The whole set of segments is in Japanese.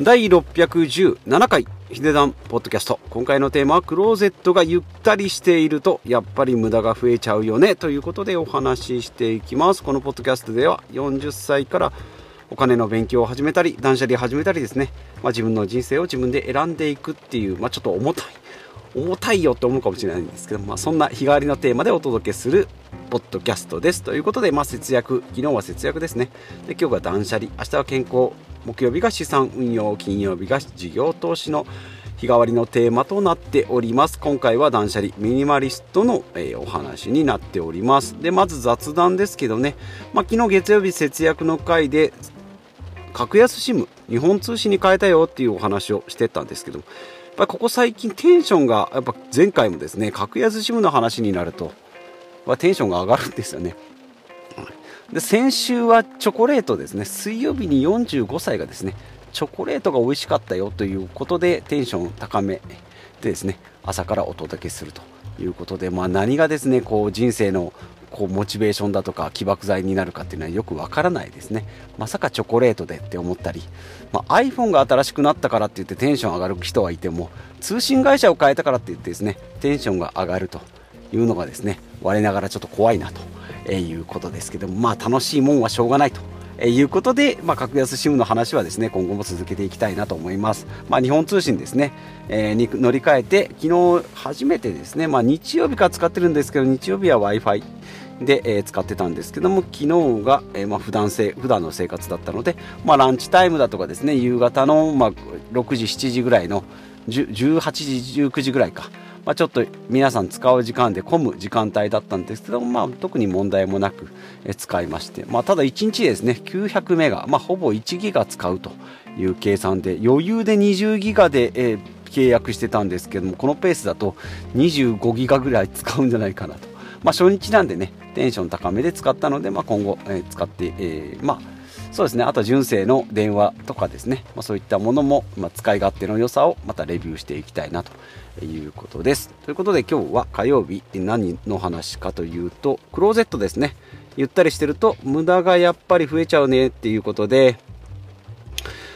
第617回ヒデダンポッドキャスト。今回のテーマはクローゼットがゆったりしているとやっぱり無駄が増えちゃうよねということでお話ししていきます。このポッドキャストでは40歳からお金の勉強を始めたり断捨離を始めたりですね、まあ、自分の人生を自分で選んでいくっていう、まあ、ちょっと重たい重たいよって思うかもしれないんですけど、まあ、そんな日替わりのテーマでお届けするポッドキャストです。ということで、まあ、節約昨日は節約ですね。で今日が断捨離。明日は健康木曜日が資産運用金曜日が事業投資の日替わりのテーマとなっております。今回は断捨離ミニマリストの、えー、お話になっております。でまず雑談ですけどね、まあ、昨日月曜日節約の回で格安 SIM 日本通信に変えたよっていうお話をしてたんですけどやっぱりここ最近テンションがやっぱ前回もですね格安 SIM の話になると、まあ、テンションが上がるんですよね。で先週はチョコレートですね。水曜日に45歳がですねチョコレートが美味しかったよということでテンション高めでですね朝からお届けするということで、まあ、何がですねこう人生のこうモチベーションだとか起爆剤になるかっていうのはよくわからないですね。まさかチョコレートでって思ったり、まあ、iPhone が新しくなったからって言ってテンション上がる人はいても通信会社を変えたからって言ってですねテンションが上がると。いうのがですね我ながらちょっと怖いなということですけども、まあ、楽しいもんはしょうがないと。えいうことで、まあ、格安 SIM の話はですね今後も続けていきたいなと思います、まあ、日本通信ですね、えー、に乗り換えて昨日初めてですね、まあ、日曜日から使ってるんですけど日曜日は w i f i で、えー、使ってたんですけども昨日が、えー、まあ、普段せ普段の生活だったので、まあ、ランチタイムだとかですね夕方の、まあ、6時7時ぐらいの18時19時ぐらいかまあ、ちょっと皆さん使う時間で混む時間帯だったんですけど、まあ、特に問題もなく使いまして、まあ、ただ1日ですね900メガ、まあ、ほぼ1ギガ使うという計算で余裕で20ギガで、えー、契約してたんですけどもこのペースだと25ギガぐらい使うんじゃないかなと、まあ、初日なんでねテンション高めで使ったので、まあ、今後、えー、使って、えー、まあそうですね。あと純正の電話とかですね、まあ、そういったものも、まあ、使い勝手の良さをまたレビューしていきたいなということです。ということで今日は火曜日。何の話かというとクローゼットですね。ゆったりしてると無駄がやっぱり増えちゃうねっていうことで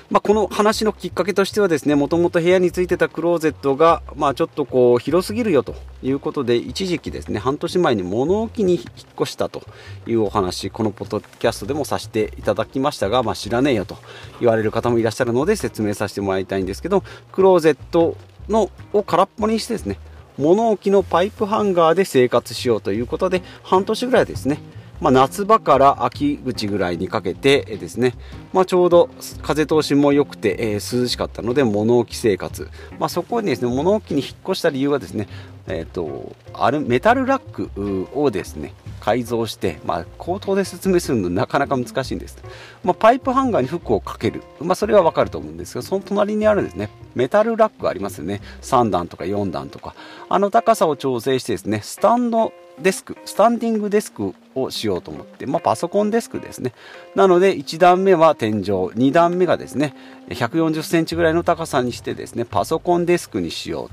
まあ、この話のきっかけとしてはですね、もともと部屋についてたクローゼットが、まあ、ちょっとこう広すぎるよということで、一時期ですね、半年前に物置に引っ越したというお話、このポッドキャストでもさせていただきましたが、まあ、知らねえよと言われる方もいらっしゃるので説明させてもらいたいんですけど、クローゼットのを空っぽにしてですね、物置のパイプハンガーで生活しようということで、半年ぐらいですね、まあ、夏場から秋口ぐらいにかけてですね、まあ、ちょうど風通しも良くて、えー、涼しかったので物置生活、まあ、そこにですね物置に引っ越した理由はですね、えーと、あるメタルラックをですね改造して、まあ、口頭で説明するのなかなか難しいんです、まあ、パイプハンガーに服をかける、まあ、それはわかると思うんですけどその隣にあるですねメタルラックありますよね。3段とか4段とか。あの高さを調整してですねスタンドデスク、スタンディングデスクをしようと思って、まあ、パソコンデスクですね。なので、1段目は天井、2段目がですね、140センチぐらいの高さにしてですね、パソコンデスクにしよう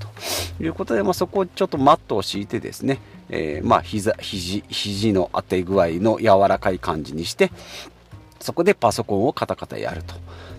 ということで、まあ、そこをちょっとマットを敷いてですね、えー、まあ、膝、肘、肘の当て具合の柔らかい感じにして、そこでパソコンをカタカタやると。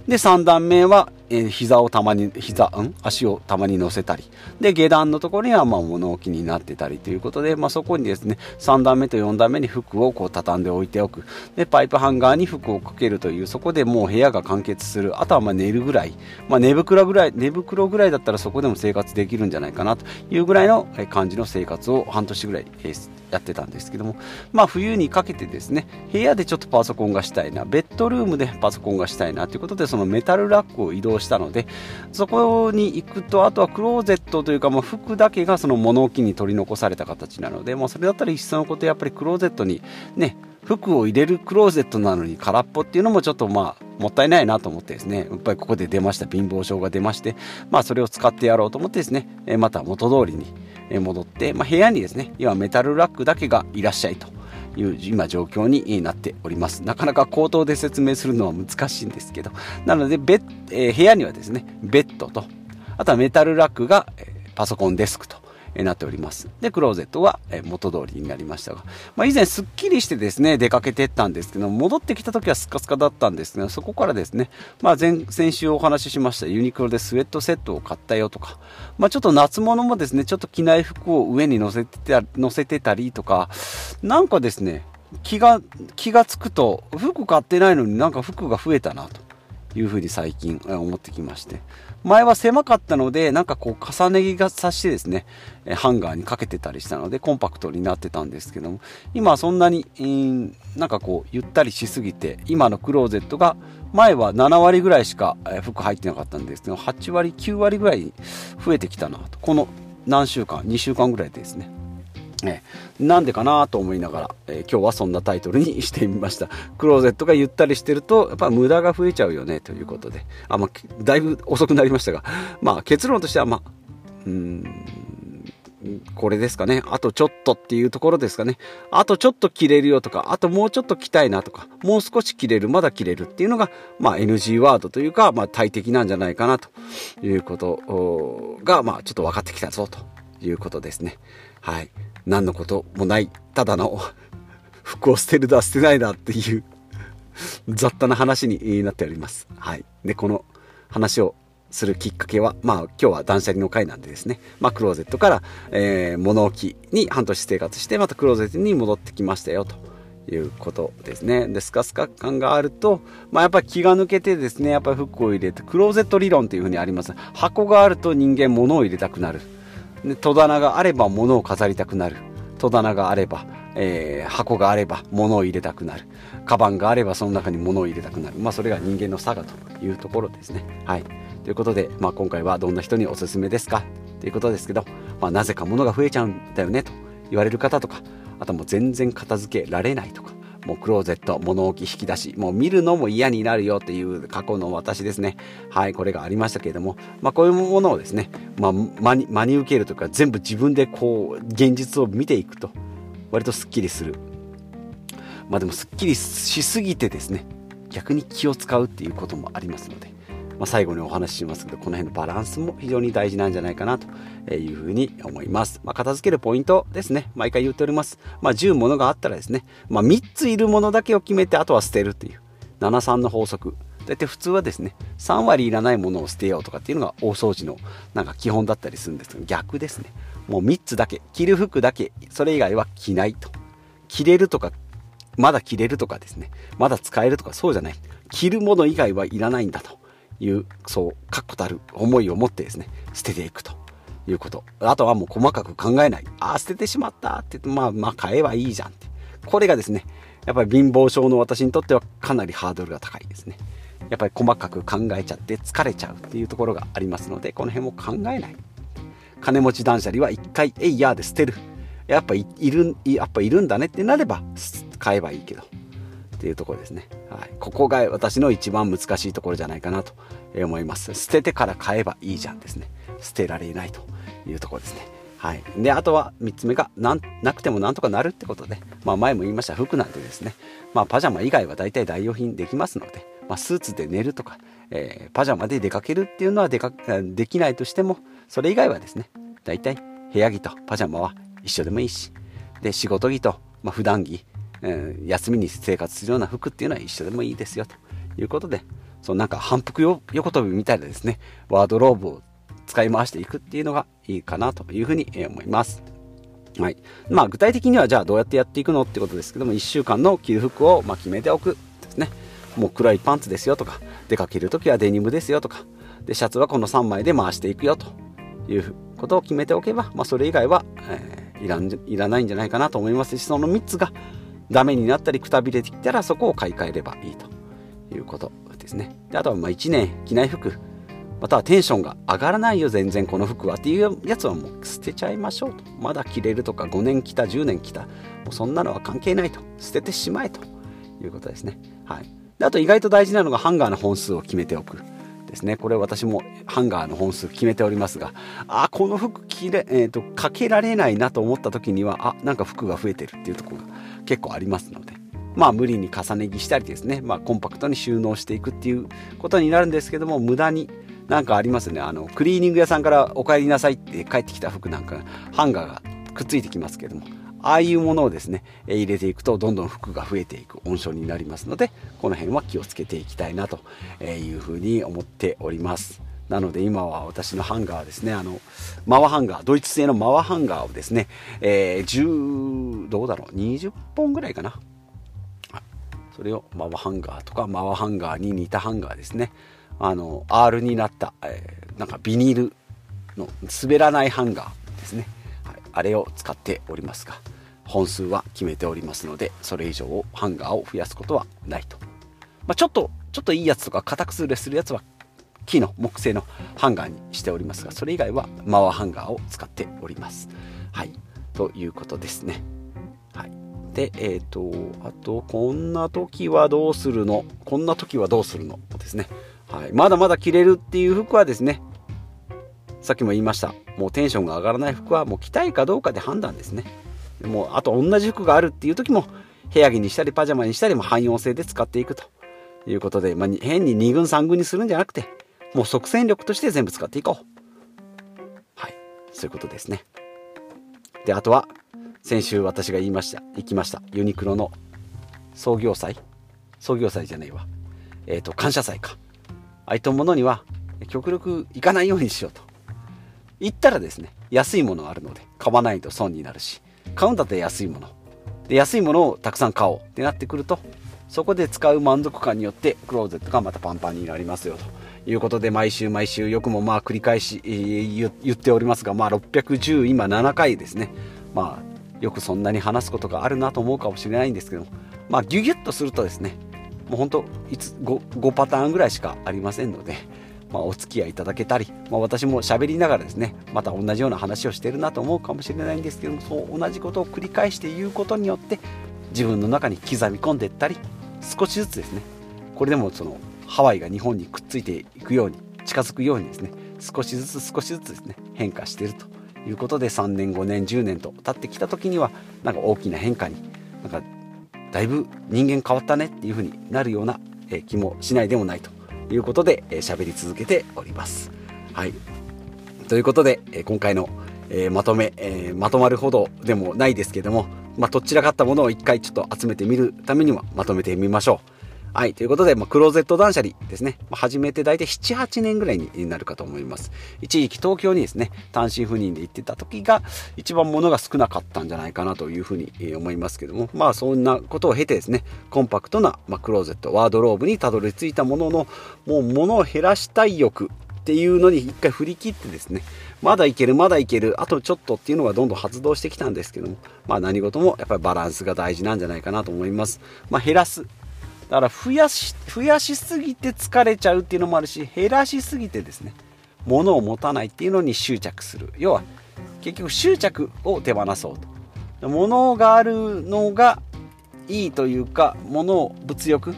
で、3段目は、え、膝をたまに、膝、うん？足をたまに乗せたり。で、下段のところには、まあ、物置になってたりということで、まあ、そこにですね、3段目と4段目に服をこう畳んでおいておく。で、パイプハンガーに服をかけるという、そこでもう部屋が完結する。あとはまあ寝るぐらい。まあ、寝袋ぐらい、寝袋ぐらいだったらそこでも生活できるんじゃないかなというぐらいの感じの生活を半年ぐらい、え、やってたんですけども、まあ、冬にかけてですね、部屋でちょっとパソコンがしたいな、ベッドルームでパソコンがしたいなということで、そのメタルラックを移動したのでそこに行くとあとはクローゼットというか、まあ、服だけがその物置に取り残された形なので、まあ、それだったらいっそのことやっぱりクローゼットにね服を入れるクローゼットなのに空っぽっていうのもちょっとまあもったいないなと思ってですねやっぱりここで出ました貧乏症が出ましてまあそれを使ってやろうと思ってですねまた元通りに戻って、まあ、部屋にですね今メタルラックだけがいらっしゃいと。いう今状況になっております。なかなか口頭で説明するのは難しいんですけどなのでベえー、部屋にはですねベッドとあとはメタルラックがえパソコンデスクとえなっております。で、クローゼットは元通りになりましたが、まあ、以前すっきりしてですね、出かけてったんですけど、戻ってきた時はスカスカだったんですが、そこからですね、まあ、前、先週お話ししましたユニクロでスウェットセットを買ったよとか、まあ、ちょっと夏物もですね、ちょっと着ない服を上に乗せてた乗せてたりとか、なんかですね、気が、気がつくと、服買ってないのになんか服が増えたなと。いうふうに最近思ってきまして。前は狭かったので、なんかこう重ね着がさしてですね、ハンガーにかけてたりしたのでコンパクトになってたんですけども、今はそんなにえ、なんかこうゆったりしすぎて、今のクローゼットが前は7割ぐらいしか服入ってなかったんですけど、8割、9割ぐらい増えてきたなと。この何週間、2週間ぐらいでですね。ね、なんでかなと思いながら、えー、今日はそんなタイトルにしてみました。クローゼットがゆったりしてると、やっぱ無駄が増えちゃうよね、ということで。あ、まあ、だいぶ遅くなりましたが、まあ、結論としては、まあ、うん、これですかね。あとちょっとっていうところですかね。あとちょっと着れるよとか、あともうちょっと着たいなとか、もう少し着れる、まだ着れるっていうのが、まあ NG ワードというか、まあ大敵なんじゃないかなということが、まあちょっと分かってきたぞということですね。はい。何のこともない、ただの 服を捨てるだ、捨てないだっていう雑多な話になっております。はい。で、この話をするきっかけは、まあ今日は断捨離の回なんでですね、まあクローゼットから、えー、物置に半年生活して、またクローゼットに戻ってきましたよと。いうことですね。で、スカスカ感があると、まあやっぱり気が抜けてですね、やっぱり服を入れて、クローゼット理論っていうふうにあります。箱があると人間物を入れたくなる。戸棚があれば物を飾りたくなる。戸棚があれば、えー、箱があれば物を入れたくなる。カバンがあればその中に物を入れたくなる。まあそれが人間の差がというところですね。はい。ということで、まあ、今回はどんな人におすすめですか？ということですけど、まあ、なぜか物が増えちゃうんだよねと言われる方とかあともう全然片付けられないとかもうクローゼット、物置引き出し、もう見るのも嫌になるよっていう過去の私ですね。はい、これがありましたけれども、まあこういうものをですね、まあ真に真に受けるというか全部自分でこう現実を見ていくと割とすっきりする。まあでもすっきりしすぎてですね、逆に気を使うっていうこともありますので、まあ、最後にお話ししますけどこの辺のバランスも非常に大事なんじゃないかなというふうに思います、まあ、片付けるポイントですね。毎回言っております、まあ、10ものがあったらですね、まあ、3ついるものだけを決めてあとは捨てるっていう。73の法則。大体普通はですね3割いらないものを捨てようとかっていうのが大掃除のなんか基本だったりするんですけど逆ですね。もう3つだけ。着る服だけ。それ以外は着ないと。着れるとかまだ着れるとかですね。まだ使えるとかそうじゃない。着るもの以外はいらないんだと。いうそう確固たる思いを持ってですね捨てていくということ。あとはもう細かく考えない。ああ捨ててしまったって言ってまあまあ買えばいいじゃんって。これがですねやっぱり貧乏症の私にとってはかなりハードルが高いですね。やっぱり細かく考えちゃって疲れちゃうっていうところがありますのでこの辺も考えない。金持ち断捨離は一回えいやで捨てる。やっぱいるやっぱいるんだねってなれば買えばいいけど。っていうところですね、はい、ここが私の一番難しいところじゃないかなと思います。捨ててから買えばいいじゃんですね。捨てられないというところですね。はい、であとは3つ目がなくてもなんとかなるってことで、まあ、前も言いました。服なんてですね、まあ、パジャマ以外は大体代用品できますので、まあ、スーツで寝るとか、えー、パジャマで出かけるっていうのはでかできないとしてもそれ以外はですね大体部屋着とパジャマは一緒でもいいしで仕事着と、まあ、普段着えー、休みに生活するような服っていうのは一緒でもいいですよということで、そのなんか反復横跳びみたいなですね、ワードローブを使い回していくっていうのがいいかなというふうに思います。はい。まあ具体的にはじゃあどうやってやっていくのってことですけども、1週間の着る服をま決めておくですね。もう黒いパンツですよとか、出かけるときはデニムですよとか、で、シャツはこの3枚で回していくよということを決めておけば、まあそれ以外は、えー、いらんいらないんじゃないかなと思いますし、その3つがダメになったりくたびれてきたらそこを買い替えればいいということですね。であとはま1年着ない服またはテンションが上がらないよ全然この服はっていうやつはもう捨てちゃいましょうと。まだ着れるとか5年着た10年着たもうそんなのは関係ないと。捨ててしまえということですね。はい。であと意外と大事なのがハンガーの本数を決めておく。ですね。これ私もハンガーの本数決めておりますがあこの服着れ、えーと、かけられないなと思った時にはあなんか服が増えてるっていうとこが結構ありますのでまあ無理に重ね着したりですね、まあ、コンパクトに収納していくっていうことになるんですけども無駄になんかありますね。あのクリーニング屋さんからお帰りなさいって帰ってきた服なんかハンガーがくっついてきますけどもああいうものをですね入れていくとどんどん服が増えていく温床になりますのでこの辺は気をつけていきたいなというふうに思っております。なので今は私のハンガーですねあのマワハンガードイツ製のマワハンガーをですね、えー、10どうだろう20本ぐらいかな。それをマワハンガーとかマワハンガーに似たハンガーですね。あの R になった、えー、なんかビニールの滑らないハンガーですね、あれを使っておりますが本数は決めておりますのでそれ以上ハンガーを増やすことはないと、まあ、ちょっとちょっといいやつとか硬くするするやつは木の木製のハンガーにしておりますがそれ以外はマワーハンガーを使っております。はい。ということですね。はい。でえっ、ー、とあとこんな時はどうするの？こんな時はどうするの？ですね。はい、まだまだ着れるっていう服はですねさっきも言いました。もうテンションが上がらない服はもう着たいかどうかで判断ですね。もうあと同じ服があるっていう時も部屋着にしたりパジャマにしたりも汎用性で使っていくということで、まあ、変に2軍3軍にするんじゃなくてもう即戦力として全部使っていこう。はい。そういうことですね。であとは先週私が言いました行きましたユニクロの創業祭。創業祭じゃないわ。えっ、ー、と感謝祭か。ああいったものには極力行かないようにしようと。行ったらですね安いものあるので買わないと損になるし買うんだったら安いもの。で安いものをたくさん買おうってなってくるとそこで使う満足感によってクローゼットがまたパンパンになりますよと。いうことで毎週毎週よくもまあ繰り返し言っておりますがまあ610今7回ですね。まあよくそんなに話すことがあるなと思うかもしれないんですけどまあギュギュッとするとですねもう本当 5, 5パターンぐらいしかありませんので、まあ、お付き合いいただけたり、まあ、私も喋りながらですねまた同じような話をしてるなと思うかもしれないんですけどもそう同じことを繰り返して言うことによって自分の中に刻み込んでいったり少しずつですねこれでもそのハワイが日本にくっついていくように近づくようにですね少しずつ少しずつですね変化しているということで3年5年10年と経ってきた時にはなんか大きな変化になんかだいぶ人間変わったねっていう風になるような、気もしないでもないと。いうことで喋、り続けております。はい、ということで、え今回の、えまとめ、えまとまるほどでもないですけども、まあ、どちらかったものを一回ちょっと集めてみるためにはまとめてみましょう。はい。ということで、まあ、クローゼット断捨離ですね。まあ、始めて大体7、8年ぐらいになるかと思います。一時期東京にですね、単身赴任で行ってた時が一番物が少なかったんじゃないかなというふうに思いますけども、まあそんなことを経てですね、コンパクトな、まあ、クローゼット、ワードローブにたどり着いたものの、もう物を減らしたい欲っていうのに一回振り切ってですね、まだいける、まだいける、あとちょっとっていうのがどんどん発動してきたんですけども、まあ何事もやっぱりバランスが大事なんじゃないかなと思います。まあ減らす。だから増やし増やしすぎて疲れちゃうっていうのもあるし減らしすぎてですね物を持たないっていうのに執着する。要は結局執着を手放そうと。物があるのがいいというか物を物欲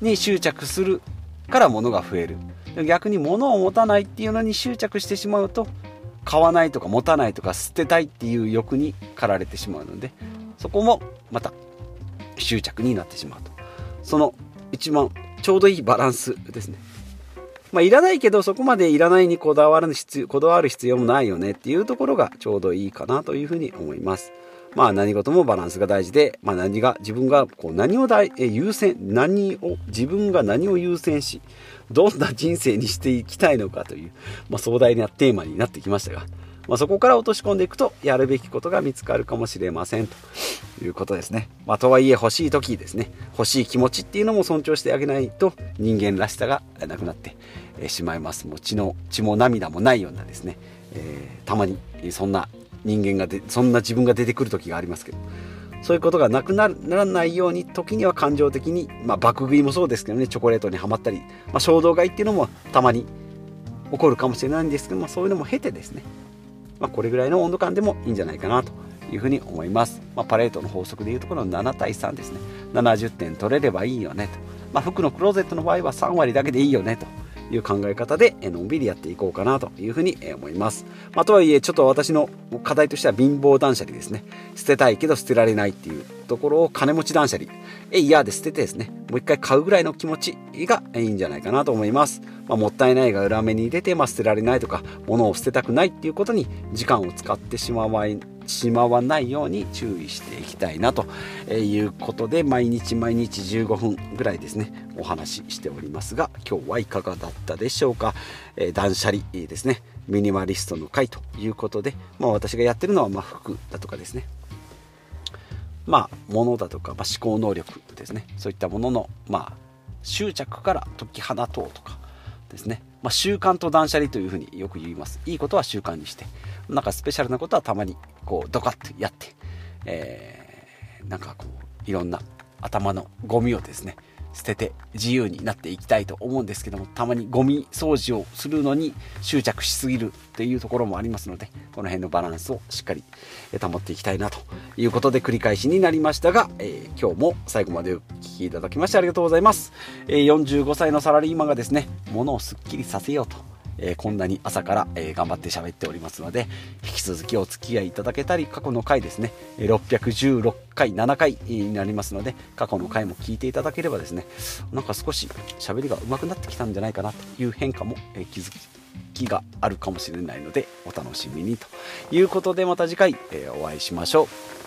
に執着するから物が増える。逆に物を持たないっていうのに執着してしまうと買わないとか持たないとか捨てたいっていう欲に駆られてしまうのでそこもまた執着になってしまうと。その一番ちょうどいいバランスですね。まあ、いらないけどそこまでいらないにこだわる必要こだわる必要もないよねっていうところがちょうどいいかなというふうに思います。まあ何事もバランスが大事で、まあ何が、自分がこう何を大優先、何を、自分が何を優先し、どんな人生にしていきたいのかという、まあ壮大なテーマになってきましたが、まあ、そこから落とし込んでいくとやるべきことが見つかるかもしれませんということですね。まあ、とはいえ欲しい時ですね。欲しい気持ちっていうのも尊重してあげないと人間らしさがなくなってしまいます。もう血の血も涙もないようなですね、えー、たまにそんな人間がでそんな自分が出てくる時がありますけど。そういうことがなくならないように時には感情的に、まあ、爆食いもそうですけどね。チョコレートにはまったり、まあ、衝動買いっていうのもたまに起こるかもしれないんですけどもそういうのも経てですね。まあ、これぐらいの温度感でもいいんじゃないかなというふうに思います、まあ、パレートの法則でいうところの7対3ですね70点取れればいいよねと、まあ、服のクローゼットの場合は3割だけでいいよねという考え方で、のんびりやっていこうかなというふうに思います。まあ、とはいえ、ちょっと私の課題としては貧乏断捨離ですね。捨てたいけど捨てられないっていうところを金持ち断捨離。えいやで捨ててですね、もう一回買うぐらいの気持ちがいいんじゃないかなと思います。まあ、もったいないが裏目に出て、まあ、捨てられないとか、物を捨てたくないっていうことに時間を使ってしまわしまわないように注意していきたいなということで毎日毎日15分ぐらいですねお話ししておりますが今日はいかがだったでしょうか、えー、断捨離ですね。ミニマリストの会ということで、まあ、私がやってるのはま服だとかですね。まあ物だとか、まあ、思考能力ですね。そういったもののまあ執着から解き放とうとかですね、まあ、習慣と断捨離というふうによく言います。いいことは習慣にして。なんかスペシャルなことはたまにこうドカッとやって、えー、なんかこういろんな頭のゴミをですね捨てて自由になっていきたいと思うんですけどもたまにゴミ掃除をするのに執着しすぎるというところもありますのでこの辺のバランスをしっかり保っていきたいなということで繰り返しになりましたが、えー、今日も最後までお聴きいただきましてありがとうございます、えー、45歳のサラリーマンがですね物をすっきりさせようと。えー、こんなに朝から、えー、頑張って喋っておりますので引き続きお付き合いいただけたり過去の回ですね616回7回になりますので過去の回も聞いていただければですねなんか少し喋りが上手くなってきたんじゃないかなという変化も、えー、気づきがあるかもしれないのでお楽しみにということでまた次回、えお会いしましょう。